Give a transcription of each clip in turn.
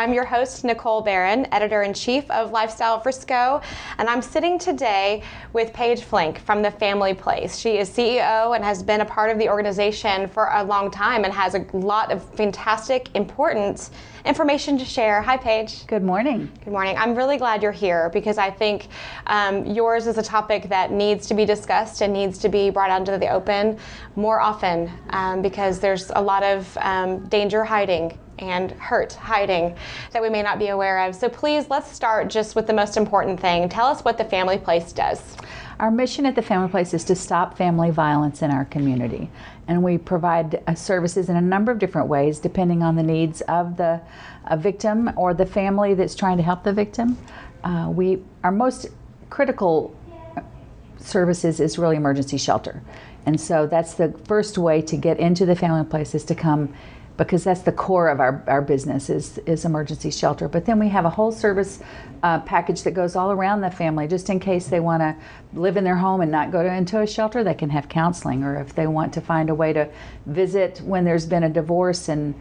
I'm your host, Nicole Barron, editor in chief of Lifestyle Frisco, and I'm sitting today with Paige Flink from The Family Place. She is CEO and has been a part of the organization for a long time and has a lot of fantastic, important information to share. Hi, Paige. Good morning. Good morning. I'm really glad you're here because I think um, yours is a topic that needs to be discussed and needs to be brought out into the open more often um, because there's a lot of um, danger hiding and hurt hiding that we may not be aware of. So please, let's start just with the most important thing. Tell us what the Family Place does. Our mission at the Family Place is to stop family violence in our community. And we provide uh, services in a number of different ways depending on the needs of the victim or the family that's trying to help the victim. Uh, we, our most critical services is really emergency shelter. And so that's the first way to get into the family place is to come because that's the core of our, our business is, is emergency shelter. But then we have a whole service uh, package that goes all around the family, just in case they want to live in their home and not go to, into a shelter, they can have counseling. Or if they want to find a way to visit when there's been a divorce and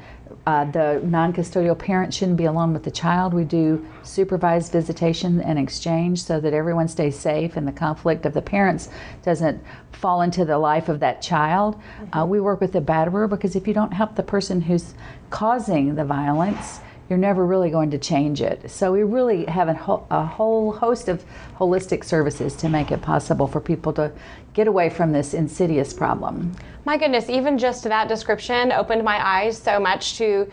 uh, the non custodial parent shouldn't be alone with the child. We do supervised visitation and exchange so that everyone stays safe and the conflict of the parents doesn't fall into the life of that child. Mm-hmm. Uh, we work with the batterer because if you don't help the person who's causing the violence, you're never really going to change it. So we really have a, ho- a, whole host of holistic services to make it possible for people to get away from this insidious problem. My goodness, even just that description opened my eyes so much to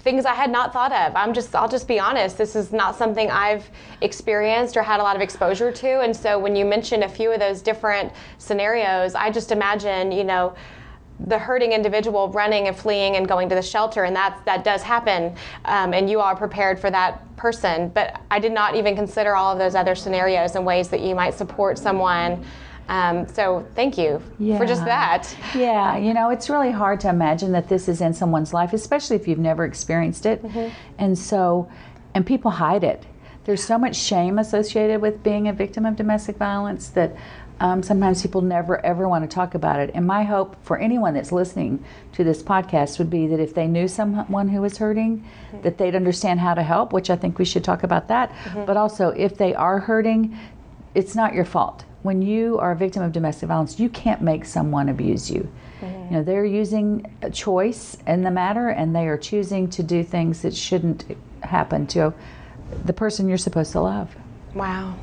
things I had not thought of. I'm just I'll just be honest, this is not something I've experienced or had a lot of exposure to. And so when you mentioned a few of those different scenarios, I just imagine, you know, the hurting individual running and fleeing and going to the shelter, and that that does happen, um, and you are prepared for that person. But I did not even consider all of those other scenarios and ways that you might support someone. Um, so thank you yeah. for just that. Yeah, you know, it's really hard to imagine that this is in someone's life, especially if you've never experienced it. Mm-hmm. And so, and people hide it. There's so much shame associated with being a victim of domestic violence that um, sometimes people never ever want to talk about it. And my hope for anyone that's listening to this podcast would be that if they knew someone who was hurting, mm-hmm. that they'd understand how to help, which I think we should talk about that. Mm-hmm. But also, if they are hurting, it's not your fault. When you are a victim of domestic violence, you can't make someone abuse you. Mm-hmm. You know, they're using a choice in the matter and they are choosing to do things that shouldn't happen to the person you're supposed to love. Wow.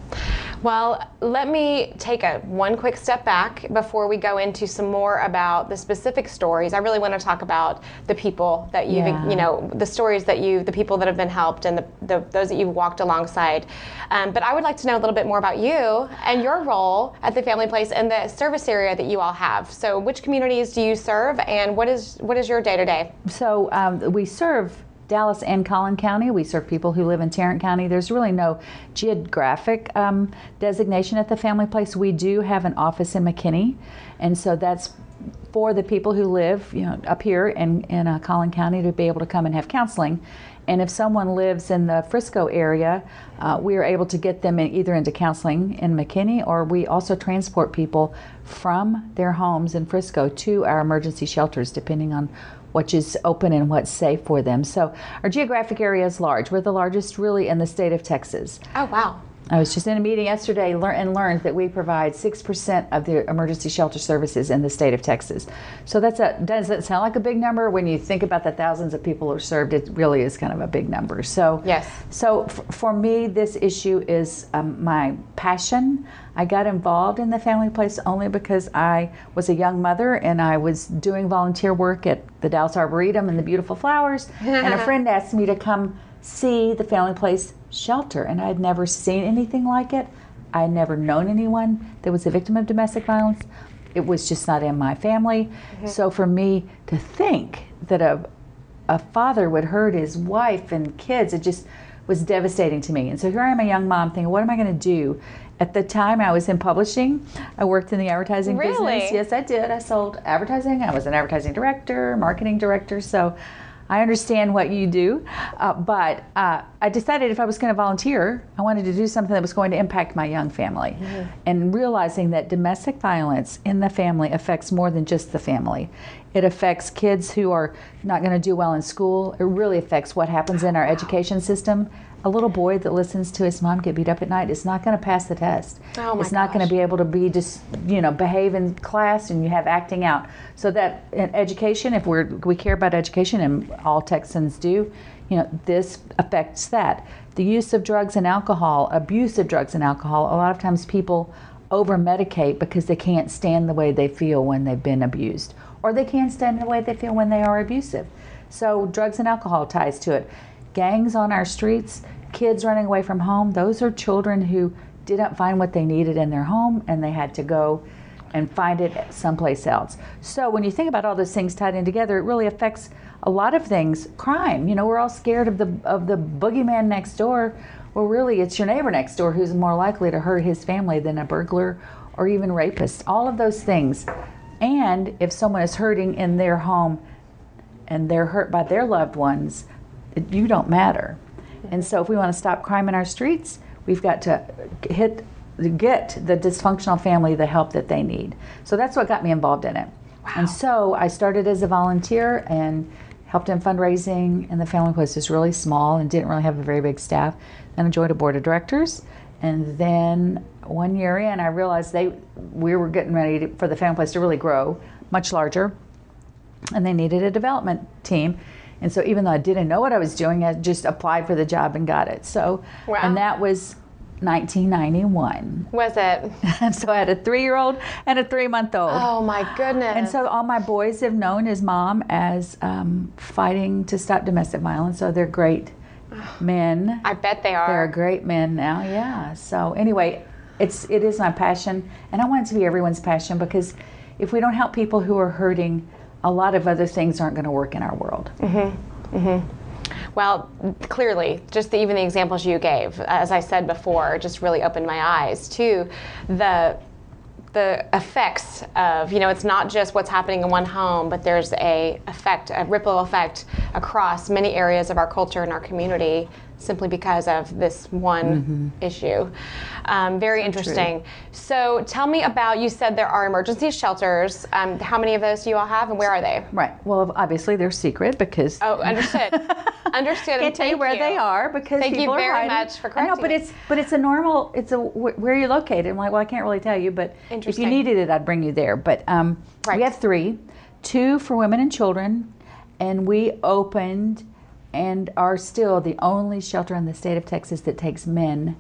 Well, let me take a one quick step back before we go into some more about the specific stories. I really want to talk about the people that you've, yeah. you know, the stories that you, the people that have been helped, and the, the those that you've walked alongside. Um, but I would like to know a little bit more about you and your role at the Family Place and the service area that you all have. So, which communities do you serve, and what is what is your day to day? So um, we serve Dallas and Collin County. We serve people who live in Tarrant County. There's really no geographic um, designation at the family place. We do have an office in McKinney, and so that's for the people who live you know, up here in, in uh, Collin County to be able to come and have counseling. And if someone lives in the Frisco area, uh, we are able to get them in, either into counseling in McKinney or we also transport people from their homes in Frisco to our emergency shelters, depending on which is open and what's safe for them. So our geographic area is large. We're the largest really in the state of Texas. Oh, wow. I was just in a meeting yesterday and learned that we provide 6% of the emergency shelter services in the state of Texas. So that's a doesn't sound like a big number when you think about the thousands of people who are served. It really is kind of a big number. So yes. So f- for me, this issue is um, my passion. I got involved in the family place only because I was a young mother and I was doing volunteer work at the Dallas Arboretum and the beautiful flowers. and a friend asked me to come see the family place shelter, and I had never seen anything like it. I had never known anyone that was a victim of domestic violence. It was just not in my family. Mm-hmm. So for me to think that a, a father would hurt his wife and kids, it just was devastating to me. And so here I am, a young mom, thinking, what am I going to do? At the time, I was in publishing. I worked in the advertising really? business. Yes, I did. I sold advertising. I was an advertising director, marketing director. So I understand what you do, uh, but uh, I decided if I was going to volunteer, I wanted to do something that was going to impact my young family. Mm-hmm. And realizing that domestic violence in the family affects more than just the family. It affects kids who are not going to do well in school. It really affects what happens in our education system a little boy that listens to his mom get beat up at night is not going to pass the test. Oh my it's not going to be able to be just you know behave in class and you have acting out. So that in education, if we're we care about education and all Texans do, you know this affects that. The use of drugs and alcohol, abuse of drugs and alcohol. A lot of times people over medicate because they can't stand the way they feel when they've been abused, or they can't stand the way they feel when they are abusive. So drugs and alcohol ties to it gangs on our streets, kids running away from home, those are children who didn't find what they needed in their home and they had to go and find it someplace else. So when you think about all those things tied in together, it really affects a lot of things. Crime, you know, we're all scared of the of the boogeyman next door. Well, really, it's your neighbor next door who's more likely to hurt his family than a burglar or even rapist. All of those things. And if someone is hurting in their home and they're hurt by their loved ones, you don't matter. And so, if we want to stop crime in our streets, we've got to hit get the dysfunctional family the help that they need. So that's what got me involved in it. Wow. And so I started as a volunteer and helped in fundraising, and the family place was just really small and didn't really have a very big staff. Then I joined a board of directors, and then one year in, I realized they we were getting ready to, for the family place to really grow much larger, and they needed a development team. And so even though I didn't know what I was doing, I just applied for the job and got it. So, wow. and that was 1991. Was it? And so I had a three year old and a three month old. Oh my goodness. And so all my boys have known his mom as um, fighting to stop domestic violence. So they're great men. I bet they are. They're great men now, yeah. So anyway, it's it is my passion and I want it to be everyone's passion because if we don't help people who are hurting, a lot of other things aren't going to work in our world. Mm-hmm. Mm-hmm. Well, clearly, just the, even the examples you gave, as I said before, just really opened my eyes to the the effects of you know it's not just what's happening in one home but there's a effect a ripple effect across many areas of our culture and our community simply because of this one mm-hmm. issue. Um, very so interesting. True. So tell me about, you said there are emergency shelters. Um, how many of those do you all have and where are they? Right. Well, obviously they're secret because. Oh, understood. understood. Can't tell you where you. they are because thank you very much for correcting. I know, but it's but it's a normal. It's a where are you located? I'm like, well, I can't really tell you, but if you needed it, I'd bring you there. But um, right. we have three, two for women and children, and we opened and are still the only shelter in the state of Texas that takes men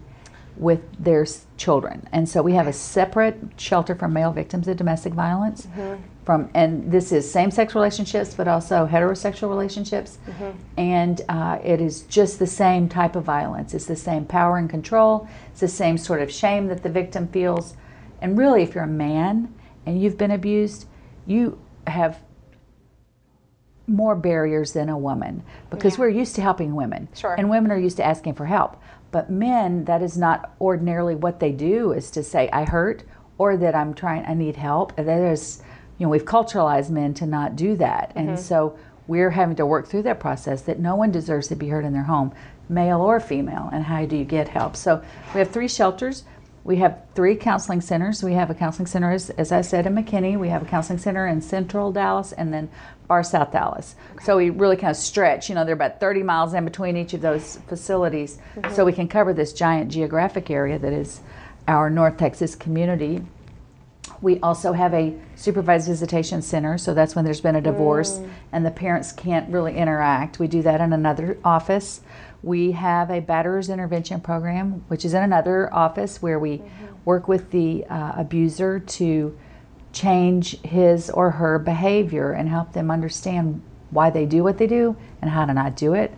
with their children. And so we have a separate shelter for male victims of domestic violence. Mm-hmm. From and this is same-sex relationships, but also heterosexual relationships. Mm-hmm. And uh, it is just the same type of violence. It's the same power and control. It's the same sort of shame that the victim feels. And really, if you're a man and you've been abused, you have more barriers than a woman because yeah. we're used to helping women. Sure. And women are used to asking for help. But men, that is not ordinarily what they do is to say, I hurt or that I'm trying, I need help. Is, you know, we've culturalized men to not do that. Mm-hmm. And so we're having to work through that process that no one deserves to be hurt in their home, male or female. And how do you get help? So we have three shelters. We have three counseling centers. We have a counseling center, as, as, I said, in McKinney. We have a counseling center in central Dallas and then Bar South Dallas. Okay. So we really kind of stretch. You know, they're about 30 miles in between each of those facilities. Mm-hmm. So we can cover this giant geographic area that is our North Texas community. We also have a supervised visitation center, so that's when there's been a divorce mm. and the parents can't really interact. We do that in another office. We have a batterers intervention program, which is in another office where we mm-hmm. work with the uh, abuser to change his or her behavior and help them understand why they do what they do and how to not do it.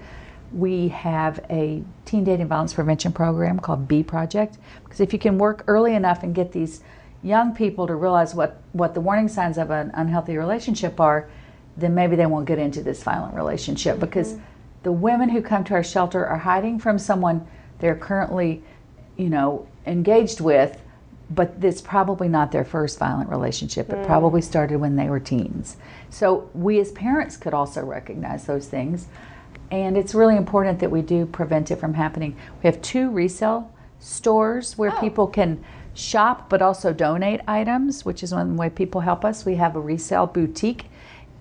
We have a teen dating violence prevention program called B Project because if you can work early enough and get these young people to realize what, what the warning signs of an unhealthy relationship are, then maybe they won't get into this violent relationship mm-hmm. because the women who come to our shelter are hiding from someone they're currently, you know, engaged with but it's probably not their first violent relationship. It probably started when they were teens. So we as parents could also recognize those things. And it's really important that we do prevent it from happening. We have two resale stores where Oh. people can shop but also donate items, which is one way people help us. We have a resale boutique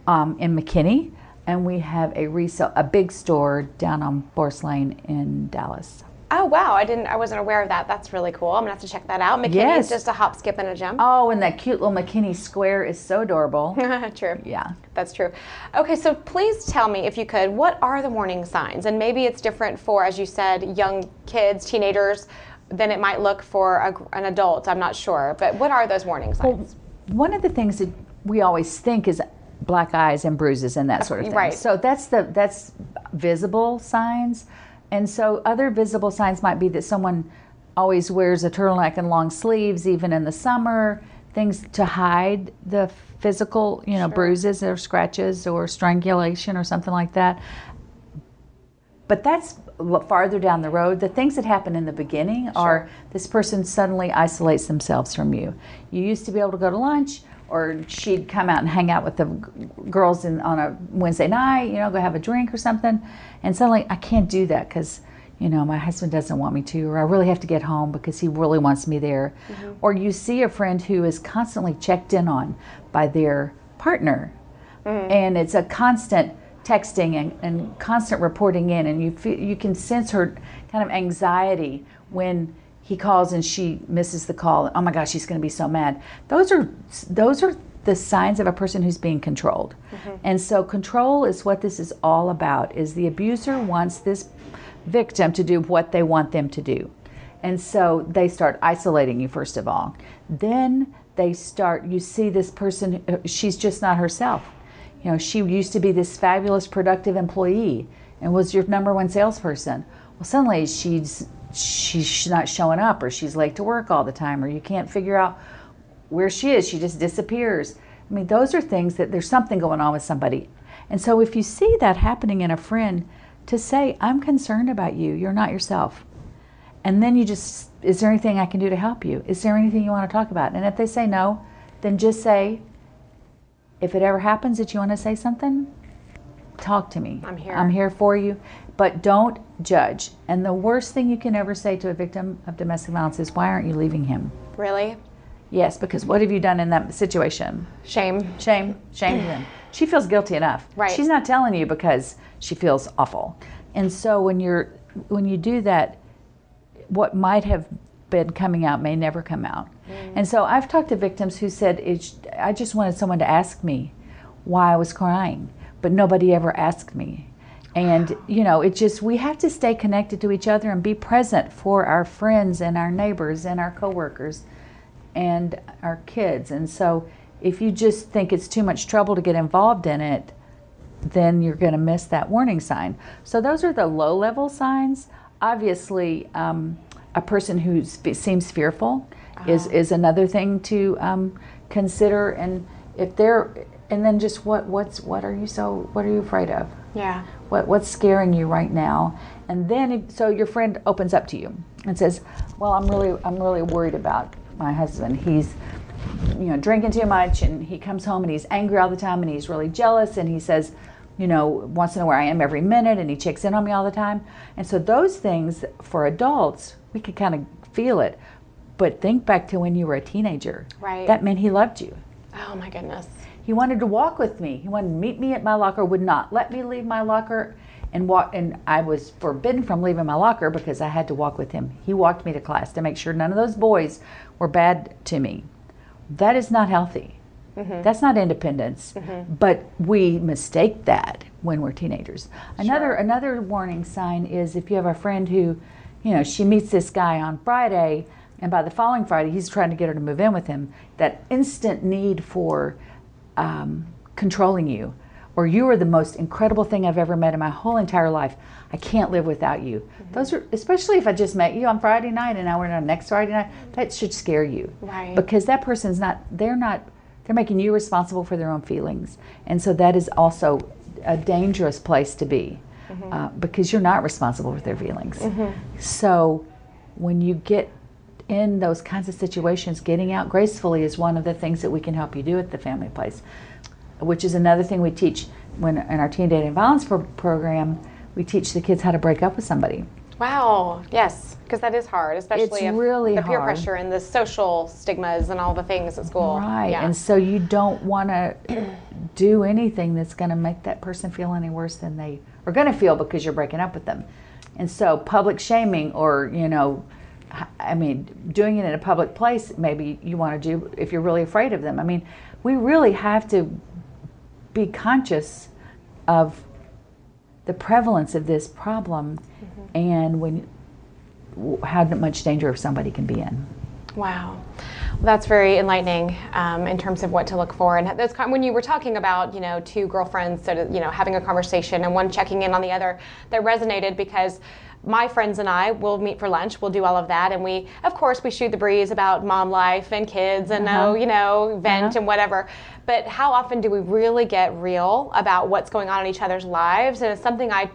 um, in McKinney, and we have a resale, a big store down on Forest Lane in Dallas. Oh wow, I didn't I wasn't aware of that. That's really cool. I'm gonna have to check that out. McKinney's Yes. just a hop, skip, and a jump. Oh, and that cute little McKinney Square is so adorable. True. Yeah. That's true. Okay, so please tell me, if you could, what are the warning signs? And maybe it's different for, as you said, young kids, teenagers, than it might look for a, an adult. I'm not sure. But what are those warning signs? Well, One of the things that we always think is black eyes and bruises and that sort of thing. Right. So that's the that's visible signs. And so other visible signs might be that someone always wears a turtleneck and long sleeves even in the summer, things to hide the physical, you know, bruises or scratches or strangulation or something like that. But that's farther down the road. The things that happen in the beginning are this person suddenly isolates themselves from you. You used to be able to go to lunch, or she'd come out and hang out with the g- girls in, on a Wednesday night, you know, go have a drink or something. And suddenly, I can't do that because, you know, my husband doesn't want me to, or I really have to get home because he really wants me there. Mm-hmm. Or you see a friend who is constantly checked in on by their partner mm-hmm. and it's a constant texting and, and constant reporting in and you feel, you can sense her kind of anxiety when he calls and she misses the call. Oh my gosh she's going to be so mad. Those are those are the signs of a person who's being controlled. And so control is what this is all about is the abuser wants this victim to do what they want them to do. And so they start isolating you first of all. Then they start you see this person uh, she's just not herself. You know, she used to be this fabulous, productive employee and was your number one salesperson. Well, suddenly she's she's not showing up, or she's late to work all the time, or you can't figure out where she is. She just disappears. I mean, those are things that there's something going on with somebody. And so, if you see that happening in a friend, to say, "I'm concerned about you. You're not yourself," and then you just, "Is there anything I can do to help you? Is there anything you want to talk about?" And if they say no, then just say, if it ever happens that you want to say something, talk to me. I'm here. I'm here for you. But don't judge. And the worst thing you can ever say to a victim of domestic violence is, Why aren't you leaving him? Really? Yes, because what have you done in that situation? Shame. Shame, shame them. She feels guilty enough. Right. She's not telling you because she feels awful. And so when you're when you do that, what might have been coming out may never come out. Mm. And so I've talked to victims who said, it's, I just wanted someone to ask me why I was crying, but nobody ever asked me. And, you know, it just, we have to stay connected to each other and be present for our friends and our neighbors and our coworkers and our kids. And so if you just think it's too much trouble to get involved in it, then you're going to miss that warning sign. So those are the low level signs. Obviously, um, a person who seems fearful is, is another thing to um, consider. And if they're, and then just what what's what are you so what are you afraid of? Yeah. What what's scaring you right now? And then if, so your friend opens up to you and says, "Well, I'm really I'm really worried about my husband. He's you know drinking too much and he comes home and he's angry all the time and he's really jealous and he says, you know, wants to know where I am every minute and he checks in on me all the time." And so those things for adults, we could kind of feel it. But think back to when you were a teenager. Right. That meant he loved you. Oh my goodness. He wanted to walk with me. He wanted to meet me at my locker, would not let me leave my locker and walk and I was forbidden from leaving my locker because I had to walk with him. He walked me to class to make sure none of those boys were bad to me. That is not healthy. Mm-hmm. That's not independence. Mm-hmm. But we mistake that when we're teenagers. Another another warning sign is if you have a friend who, you know, she meets this guy on Friday and by the following Friday he's trying to get her to move in with him, that instant need for um, controlling you, or you are the most incredible thing I've ever met in my whole entire life. I can't live without you. Those are, especially if I just met you on Friday night and now we're on next Friday night, that should scare you. Right. Because that person's not, they're not, they're making you responsible for their own feelings. And so that is also a dangerous place to be uh, because you're not responsible for their feelings. So when you get in those kinds of situations, getting out gracefully is one of the things that we can help you do at the family place, which is another thing we teach when in our teen dating violence pro- program. We teach the kids how to break up with somebody. Wow. Yes, because that is hard, especially It's if really the peer hard. pressure and the social stigmas and all the things at school. Right. Yeah. And so you don't want to do anything that's going to make that person feel any worse than they are going to feel because you're breaking up with them. And so public shaming or, you know, I mean, doing it in a public place, maybe you want to do if you're really afraid of them. I mean, we really have to be conscious of the prevalence of this problem and when how much danger of somebody can be in. Wow. Well, that's very enlightening um, in terms of what to look for. And those kind, when you were talking about, you know, two girlfriends, sort of, you know, having a conversation and one checking in on the other, that resonated because my friends and I will meet for lunch. We'll do all of that, and we, of course, we shoot the breeze about mom life and kids, and Uh-huh. know, you know, vent Uh-huh. and whatever. But how often do we really get real about what's going on in each other's lives? And it's something I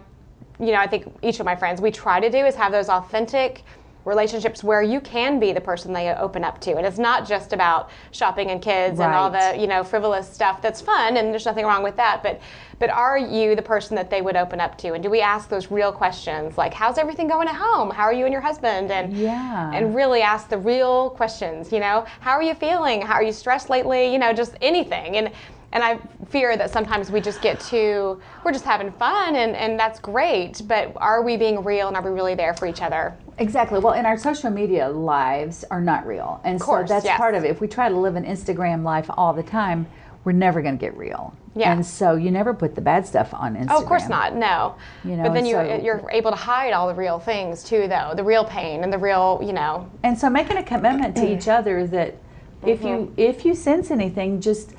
you know, I think each of my friends we try to do is have those authentic relationships where you can be the person they open up to. And it's not just about shopping and kids and all the you know frivolous stuff that's fun and there's nothing wrong with that. But but are you the person that they would open up to? And do we ask those real questions like how's everything going at home? How are you and your husband? And Yeah. and really ask the real questions you know? How are you feeling? How are you stressed lately? You know just anything. And and I fear that sometimes we just get too, we're just having fun and, and that's great, but are we being real and are we really there for each other? Exactly. Well, and our social media lives are not real. And course, so that's yes. part of it. If we try to live an Instagram life all the time, we're never going to get real. Yeah. And so you never put the bad stuff on Instagram. Oh, of course not, no. You know, but then you, so- you're able to hide all the real things too, though, the real pain and the real, you know, And so making a commitment to each other that if you Mm-hmm. if you sense anything, just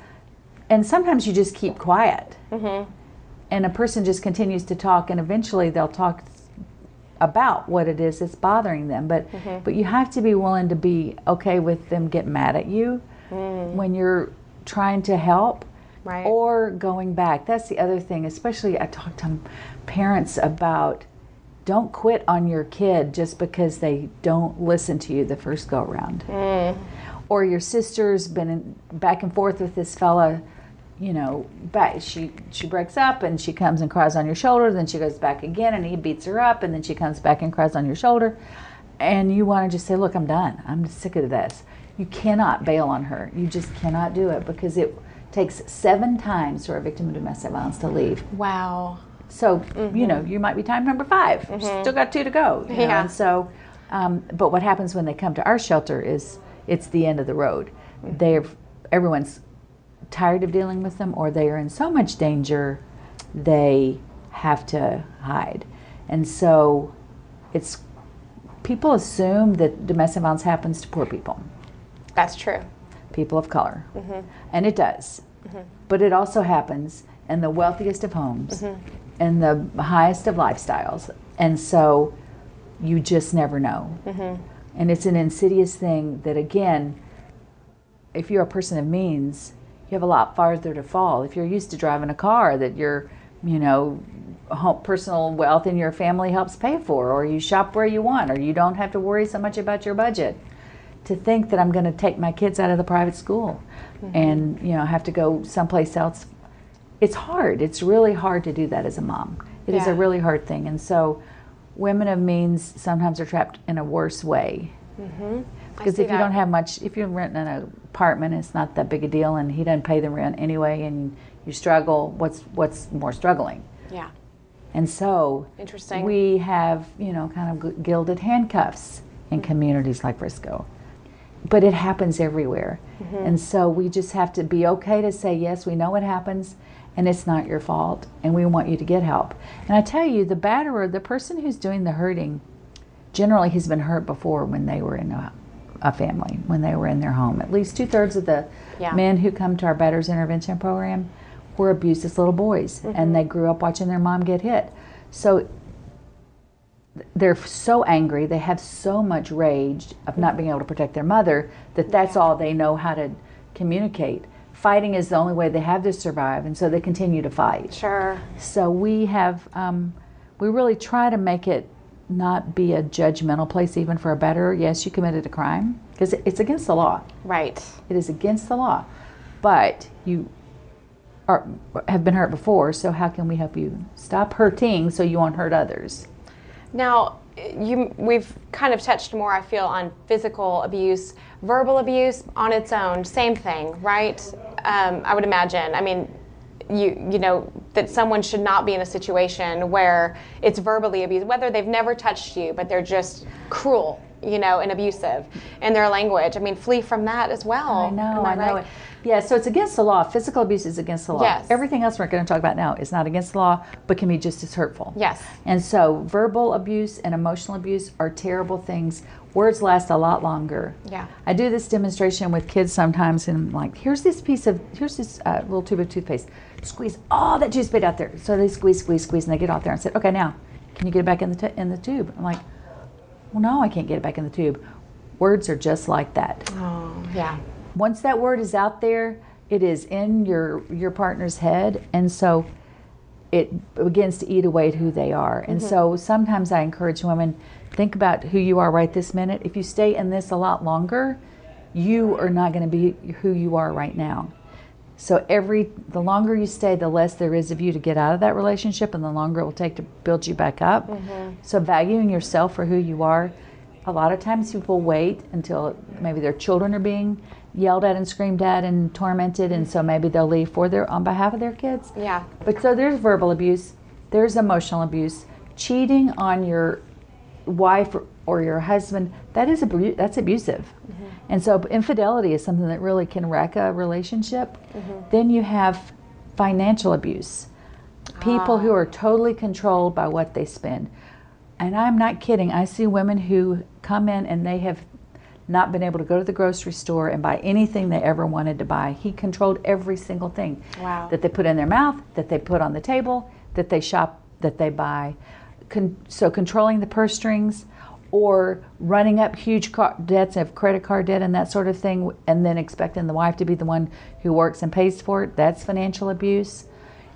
and sometimes you just keep quiet. Mm-hmm. And a person just continues to talk, and eventually they'll talk about what it is that's bothering them. But Mm-hmm. but you have to be willing to be okay with them getting mad at you when you're trying to help. Mm. Right. Or going back. That's the other thing, especially I talk to parents about don't quit on your kid just because they don't listen to you the first go around. Or your sister's been in, back and forth with this fella, you know, back, she she breaks up and she comes and cries on your shoulder, then she goes back again and he beats her up and then she comes back and cries on your shoulder. And you want to just say, "Look, I'm done. I'm sick of this." You cannot bail on her. You just cannot do it because it takes 7 times for a victim of domestic violence to leave. wow. So you know you might be time number 5 Still got two to go. you know, Yeah. And so, um, but what happens when they come to our shelter is it's the end of the road. They're everyone's tired of dealing with them, or they are in so much danger they have to hide. And so, it's people assume that domestic violence happens to poor people That's true. people of color. Mm-hmm. And it does. Mm-hmm. But it also happens in the wealthiest of homes mm-hmm. in the highest of lifestyles. And so you just never know. And it's an insidious thing that, again, if you're a person of means, you have a lot farther to fall. If you're used to driving a car that your, you know, home, personal wealth in your family helps pay for, or you shop where you want, or you don't have to worry so much about your budget. To think that I'm going to take my kids out of the private school mm-hmm. and you know have to go someplace else, it's hard. It's really hard to do that as a mom. It is Yeah. a really hard thing, and so women of means sometimes are trapped in a worse way. Mm-hmm. Because if you don't have much, if you're renting an apartment, it's not that big a deal, and he doesn't pay the rent anyway, and you struggle. What's what's more struggling? Yeah. And so Interesting. we have you know kind of gilded handcuffs in communities like Frisco, but it happens everywhere, and so we just have to be okay to say yes. We know it happens. And it's not your fault, and we want you to get help. And I tell you, the batterer, the person who's doing the hurting, generally has been hurt before when they were in a, a family, when they were in their home. At least two thirds of the Yeah. men who come to our Batterers Intervention Program were abused as little boys, and they grew up watching their mom get hit. So they're so angry, they have so much rage of not being able to protect their mother that that's all they know how to communicate. Fighting is the only way they have to survive, and so they continue to fight. Sure. So we have, um, we really try to make it not be a judgmental place even for a batterer yes you committed a crime because it's against the law Right. it is against the law but you are have been hurt before so how can we help you stop hurting so you won't hurt others Now, you we've kind of touched more, I feel, on physical abuse, verbal abuse on its own, same thing, right? Um, I would imagine. I mean, you you know that someone should not be in a situation where it's verbally abused, whether they've never touched you, but they're just cruel, you know, and abusive in their language. I mean, flee from that as well. I know, Am I, know right? it. Yeah, so it's against the law. Physical abuse is against the law. Yes. Everything else we're going to talk about now is not against the law, but can be just as hurtful. Yes. And so verbal abuse and emotional abuse are terrible things. Words last a lot longer. Yeah. I do this demonstration with kids sometimes, and I'm like, here's this piece of, here's this uh, little tube of toothpaste. Squeeze all that toothpaste out there. So they squeeze, squeeze, squeeze, and they get out there and said, okay, now, can you get it back in the, t- in the tube? I'm like, well, no, I can't get it back in the tube. Words are just like that Oh, yeah. Once that word is out there, it is in your your partner's head, and so it begins to eat away at who they are. And mm-hmm. so sometimes I encourage women think about who you are right this minute. If you stay in this a lot longer, you are not going to be who you are right now. So every the longer you stay, the less there is of you to get out of that relationship, and the longer it will take to build you back up. Mm-hmm. So valuing yourself for who you are. A lot of times people wait until maybe their children are being yelled at and screamed at and tormented, and so maybe they'll leave for their on behalf of their kids. Yeah. But so there's verbal abuse, there's emotional abuse, cheating on your wife or your husband. That is abu- that's abusive, mm-hmm. and so infidelity is something that really can wreck a relationship. Mm-hmm. Then you have financial abuse, people who ah. are totally controlled by what they spend. And I'm not kidding. I see women who come in and they have not been able to go to the grocery store and buy anything they ever wanted to buy. He controlled every single thing Wow. that they put in their mouth, that they put on the table, that they shop, that they buy. Con- so controlling the purse strings or running up huge car- debts of credit card debt and that sort of thing and then expecting the wife to be the one who works and pays for it, that's financial abuse.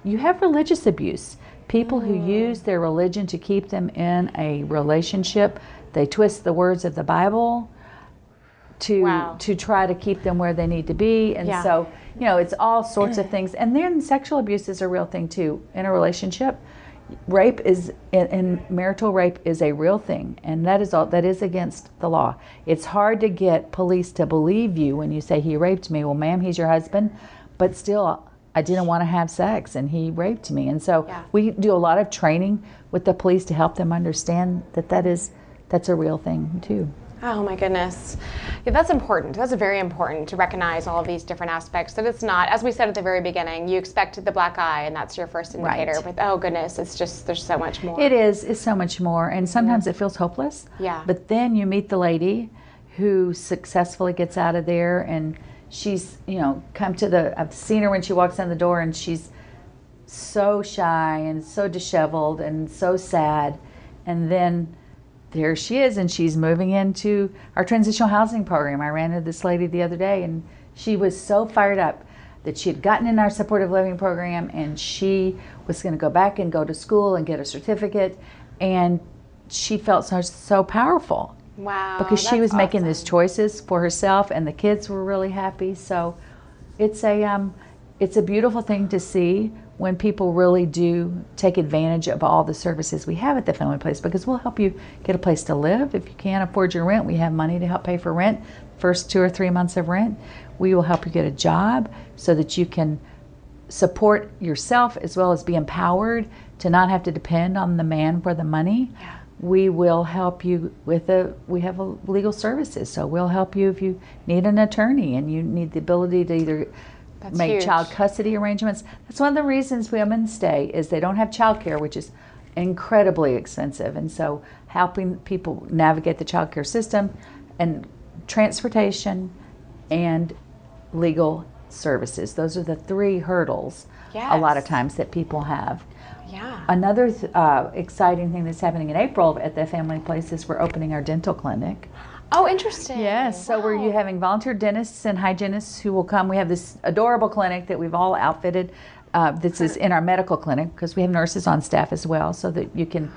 You have religious abuse. People who mm. use their religion to keep them in a relationship, they twist the words of the Bible to Wow. to try to keep them where they need to be. And Yeah. so you know it's all sorts of things. And then sexual abuse is a real thing too. In a relationship rape is and marital rape is a real thing. And that is all that is against the law. It's hard to get police to believe you when you say he raped me. Well ma'am he's your husband. But still i didn't want to have sex and he raped me. And so Yeah. we do a lot of training with the police to help them understand that that is that's a real thing too Oh my goodness. Yeah, that's important. That's very important to recognize all of these different aspects. That it's not, as we said at the very beginning, you expect the black eye and that's your first indicator. Right. But oh goodness, it's just, there's so much more. It is. It's so much more, and sometimes it feels hopeless. Yeah. But then you meet the lady who successfully gets out of there, and she's you know come to the. I've seen her when she walks in the door, and she's so shy and so disheveled and so sad, and then there she is, and she's moving into our transitional housing program. I ran into this lady the other day, and she was so fired up that she had gotten in our supportive living program and she was going to go back and go to school and get a certificate and she felt so so powerful wow. because she was making these choices for herself and the kids were really happy so it's a um, it's a beautiful thing to see when people really do take advantage of all the services we have at the family place because we'll help you get a place to live. If you can't afford your rent we have money to help pay for rent first two or three months of rent. We will help you get a job so that you can support yourself as well as be empowered to not have to depend on the man for the money. Yeah. we will help you with a we have a legal services so we'll help you if you need an attorney and you need the ability to either That's make huge. child custody arrangements that's one of the reasons women stay is they don't have child care which is incredibly expensive and so helping people navigate the child care system and transportation and legal services those are the three hurdles a lot of times that people have Yeah. Another th- uh, exciting thing that's happening in April at the Family Place is we're opening our dental clinic. Oh, interesting. Yes, so we're you having volunteer dentists and hygienists who will come. We have this adorable clinic that we've all outfitted. Uh, this is in our medical clinic because we have nurses on staff as well, so that you can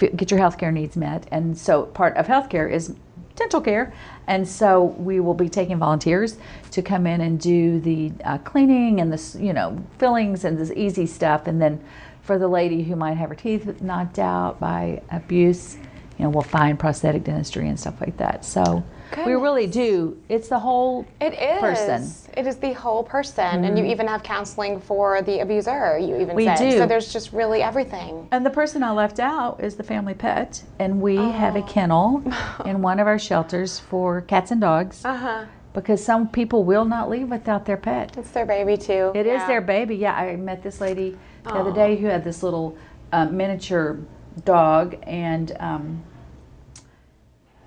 f- get your healthcare needs met. And so part of healthcare is dental care. And so we will be taking volunteers to come in and do the uh, cleaning and the, you know, fillings and this easy stuff. And then for the lady who might have her teeth knocked out by abuse, you know, we'll find prosthetic dentistry and stuff like that. So we really do. It's the whole It is. person. It is the whole person, and you even have counseling for the abuser. You even We said do. so. There's just really everything. And the person I left out is the family pet, and we have a kennel in one of our shelters for cats and dogs Uh huh. because some people will not leave without their pet. It's their baby too. It is Yeah. their baby. Yeah, I met this lady the other day who had this little uh, miniature dog, and um,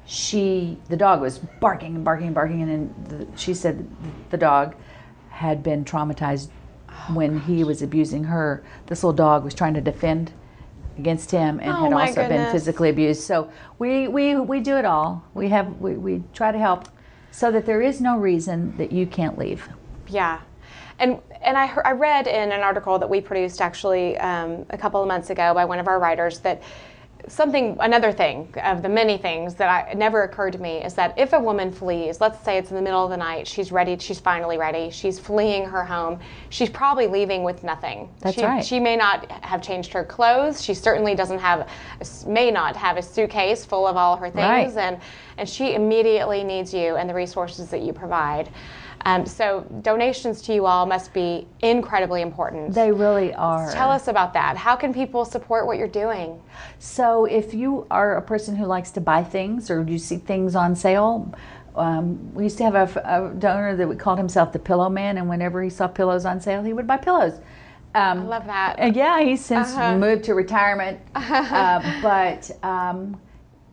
she, the dog was barking and barking and barking, and then the, she said the dog had been traumatized Oh, when he was abusing her. This little dog was trying to defend against him and Oh, had also been physically abused. So we, we, we do it all. We have we, we try to help so that there is no reason that you can't leave. Yeah. And, and I, heard, I read in an article that we produced actually um, a couple of months ago by one of our writers that something, another thing of the many things that I, never occurred to me is that if a woman flees, let's say it's in the middle of the night, she's ready, she's finally ready, she's fleeing her home, she's probably leaving with nothing. That's she, right. She may not have changed her clothes. She certainly doesn't have, may not have a suitcase full of all her things, Right. and and she immediately needs you and the resources that you provide. Um, so donations to you all must be incredibly important. They really are. Tell us about that. How can people support what you're doing? So, if you are a person who likes to buy things or you see things on sale, um, we used to have a donor that we called himself the Pillow Man, and whenever he saw pillows on sale, he would buy pillows. Um, I love that. and yeah, he's since Uh-huh. moved to retirement. uh, but um,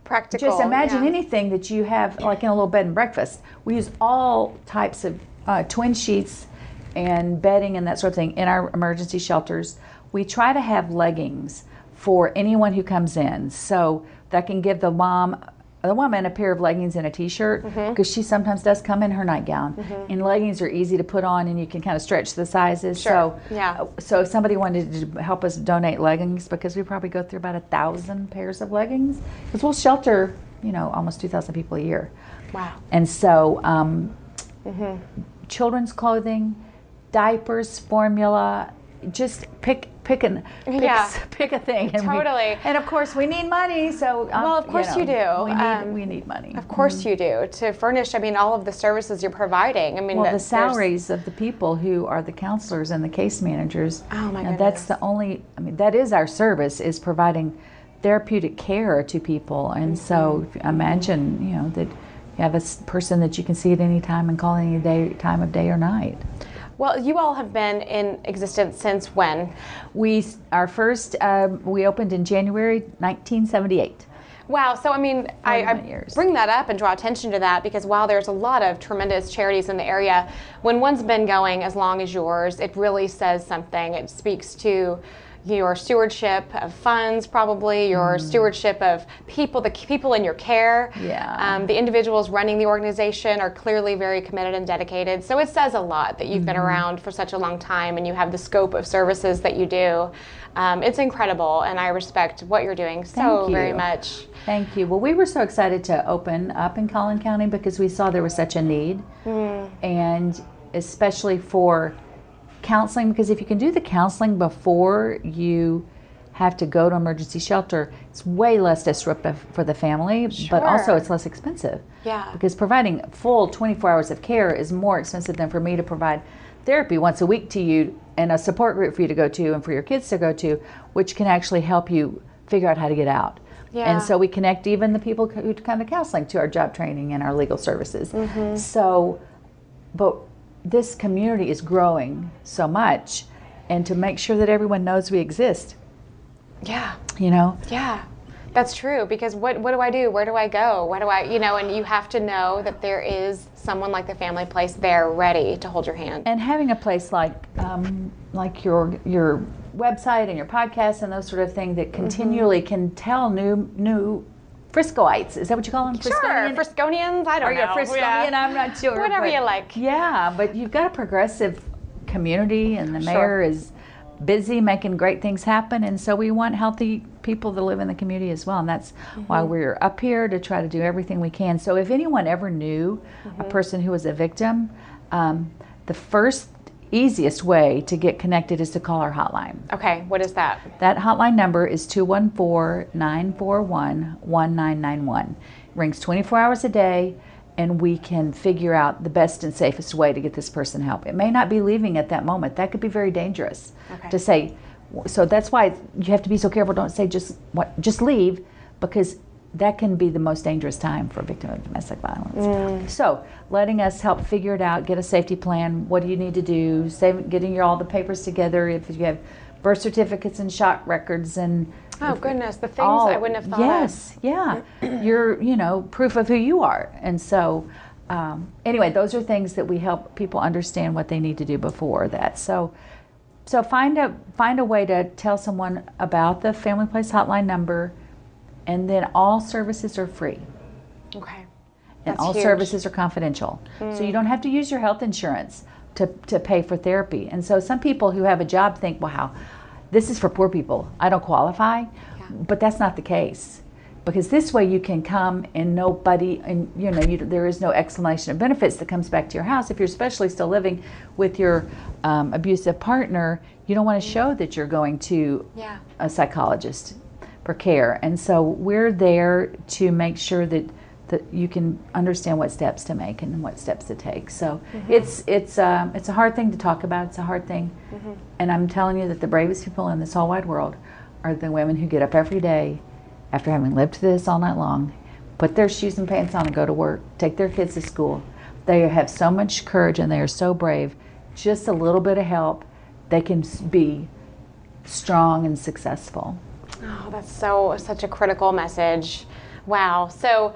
Practical. just imagine yeah. anything that you have, like in a little bed and breakfast. We use all types of uh, twin sheets and bedding and that sort of thing in our emergency shelters. We try to have leggings for anyone who comes in, so that can give the mom, the woman, a pair of leggings and a t-shirt Mm-hmm. because she sometimes does come in her nightgown. And leggings are easy to put on, and you can kind of stretch the sizes. Sure. So Yeah. so if somebody wanted to help us donate leggings because we probably go through about a thousand pairs of leggings because we'll shelter you know almost 2000 people a year Wow. and so um, Mm-hmm. children's clothing diapers formula just pick pick an pick, Yeah. pick a thing and we- Totally. and of course we need money so um, Well, of course you know, do. we need, Um, we need money Of course you do to furnish. I mean, all of the services you're providing. I mean, Well, that- the salaries of the people who are the counselors and the case managers. Oh, my and That's the only. I mean, that is our service is providing therapeutic care to people. And so, if you imagine, you know, that you have a person that you can see at any time and call any day, time of day or night. Well, you all have been in existence since when? We our first um, we opened in January 1978. Wow. So, I mean, I, I bring that up and draw attention to that because while there's a lot of tremendous charities in the area, when one's been going as long as yours, it really says something. It speaks to your stewardship of funds, probably your stewardship of people, the people in your care. Yeah. Um, the individuals running the organization are clearly very committed and dedicated. So it says a lot that you've been around for such a long time and you have the scope of services that you do. Um, it's incredible, and I respect what you're doing so Thank very much. Thank you. Well, we were so excited to open up in Collin County because we saw there was such a need, and especially for counseling. Because if you can do the counseling before you have to go to emergency shelter, it's way less disruptive for the family, sure. but also it's less expensive. Yeah. Because providing full 24 hours of care is more expensive than for me to provide therapy once a week to you and a support group for you to go to and for your kids to go to, which can actually help you figure out how to get out. Yeah. And so we connect even the people who come to counseling to our job training and our legal services. Mm-hmm. So, but this community is growing so much, and to make sure that everyone knows we exist, Yeah. you know, Yeah. That's true because what what do I do? Where do I go? What do I, you know, and you have to know that there is someone like the family place there ready to hold your hand. and having a place like um, like your your website and your podcast and those sort of things that continually can tell new new Friscoites. Is that what you call them? Sure, Frisconian? Frisconians, I don't know. Are you a Frisconian? Yeah. I'm not sure. Whatever but- you like. Yeah, but you've got a progressive community, and the Sure. mayor is busy making great things happen and so we want healthy people to live in the community as well and that's mm-hmm. why we're up here to try to do everything we can so if anyone ever knew mm-hmm. a person who was a victim um, the first easiest way to get connected is to call our hotline. Okay, what is that? That hotline number is 214 941 1991. Rings 24 hours a day, and we can figure out the best and safest way to get this person help. It may not be leaving at that moment, that could be very dangerous okay. to say. So that's why you have to be so careful. Don't say just what, just leave, because that can be the most dangerous time for a victim of domestic violence. Mm. So, letting us help figure it out, get a safety plan. What do you need to do? Save, getting your all the papers together. If you have birth certificates and shot records and oh goodness, the things all, I wouldn't have thought. Of. Yes, of. yeah, you're you know proof of who you are, and so. Um, anyway, those are things that we help people understand what they need to do before that. So, so find a find a way to tell someone about the Family Place hotline number and then all services are free. Okay. And all huge. services are confidential. Mm. So you don't have to use your health insurance to, to pay for therapy. And so some people who have a job think, wow, this is for poor people. I don't qualify. Yeah. But that's not the case. Because this way you can come and nobody, and you know, you, there is no explanation of benefits that comes back to your house. If you're especially still living with your um, abusive partner, you don't want to show that you're going to yeah. a psychologist for care. And so we're there to make sure that that you can understand what steps to make and what steps to take. So mm-hmm. it's it's um, it's a hard thing to talk about. It's a hard thing, mm-hmm. and I'm telling you that the bravest people in this whole wide world are the women who get up every day after having lived through this all night long, put their shoes and pants on and go to work, take their kids to school. They have so much courage and they are so brave. Just a little bit of help, they can be strong and successful. Oh, that's so such a critical message. Wow. So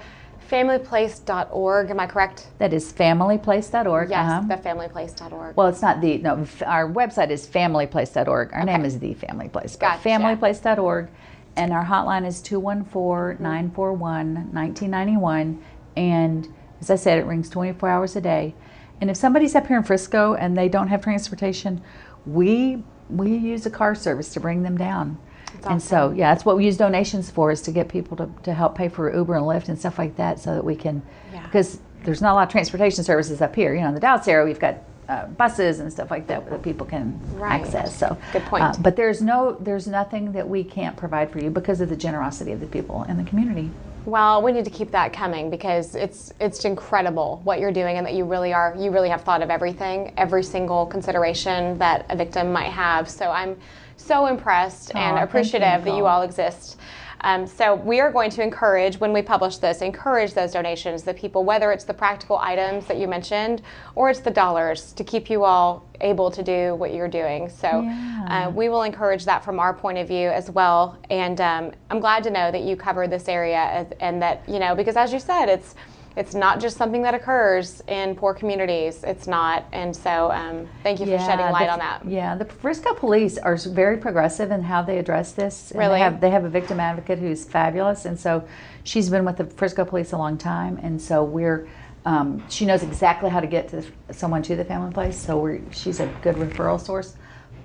familyplace.org, am I correct? That is familyplace.org. Yes, uh-huh. thefamilyplace.org. Well, it's not the no. Our website is familyplace.org. Our okay. name is the Family Place, but gotcha. familyplace.org, and our hotline is 214-941-1991. And as I said, it rings 24 hours a day. And if somebody's up here in Frisco and they don't have transportation, we we use a car service to bring them down. Awesome. And so, yeah, that's what we use donations for is to get people to, to help pay for Uber and Lyft and stuff like that so that we can, yeah. because there's not a lot of transportation services up here. You know, in the Dallas area, we've got uh, buses and stuff like that that people can right. access. So good point. Uh, but there's no, there's nothing that we can't provide for you because of the generosity of the people in the community. Well, we need to keep that coming because it's it's incredible what you're doing and that you really are you really have thought of everything, every single consideration that a victim might have. So I'm so impressed and appreciative that you all exist. Um, so we are going to encourage, when we publish this, encourage those donations, the people, whether it's the practical items that you mentioned or it's the dollars to keep you all able to do what you're doing. So yeah. uh, we will encourage that from our point of view as well. And um, I'm glad to know that you cover this area and that, you know, because as you said, it's it's not just something that occurs in poor communities. It's not, and so um, thank you for shedding light the, on that. Yeah, the Frisco police are very progressive in how they address this. Really, they have, they have a victim advocate who's fabulous, and so she's been with the Frisco police a long time, and so we're. Um, she knows exactly how to get to someone to the family place, so we're, she's a good referral source.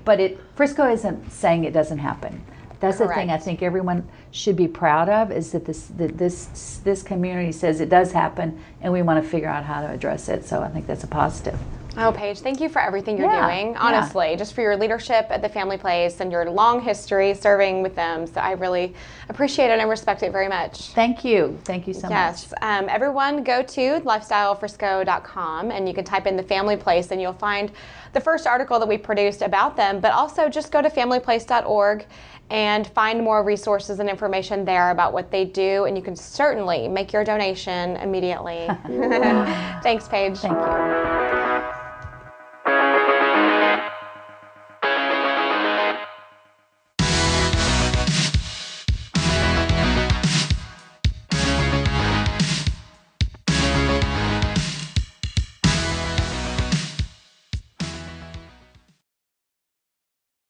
But it Frisco isn't saying it doesn't happen. That's Correct. the thing I think everyone should be proud of is that this that this this community says it does happen, and we want to figure out how to address it. So I think that's a positive. Oh, Paige, thank you for everything you're yeah, doing. Honestly, yeah. just for your leadership at the Family Place and your long history serving with them. So I really appreciate it and respect it very much. Thank you. Thank you so yes. much. Yes. Um, everyone go to lifestylefrisco.com and you can type in the Family Place and you'll find the first article that we produced about them, but also just go to familyplace.org and find more resources and information there about what they do. And you can certainly make your donation immediately. Thanks, Paige. Thank you.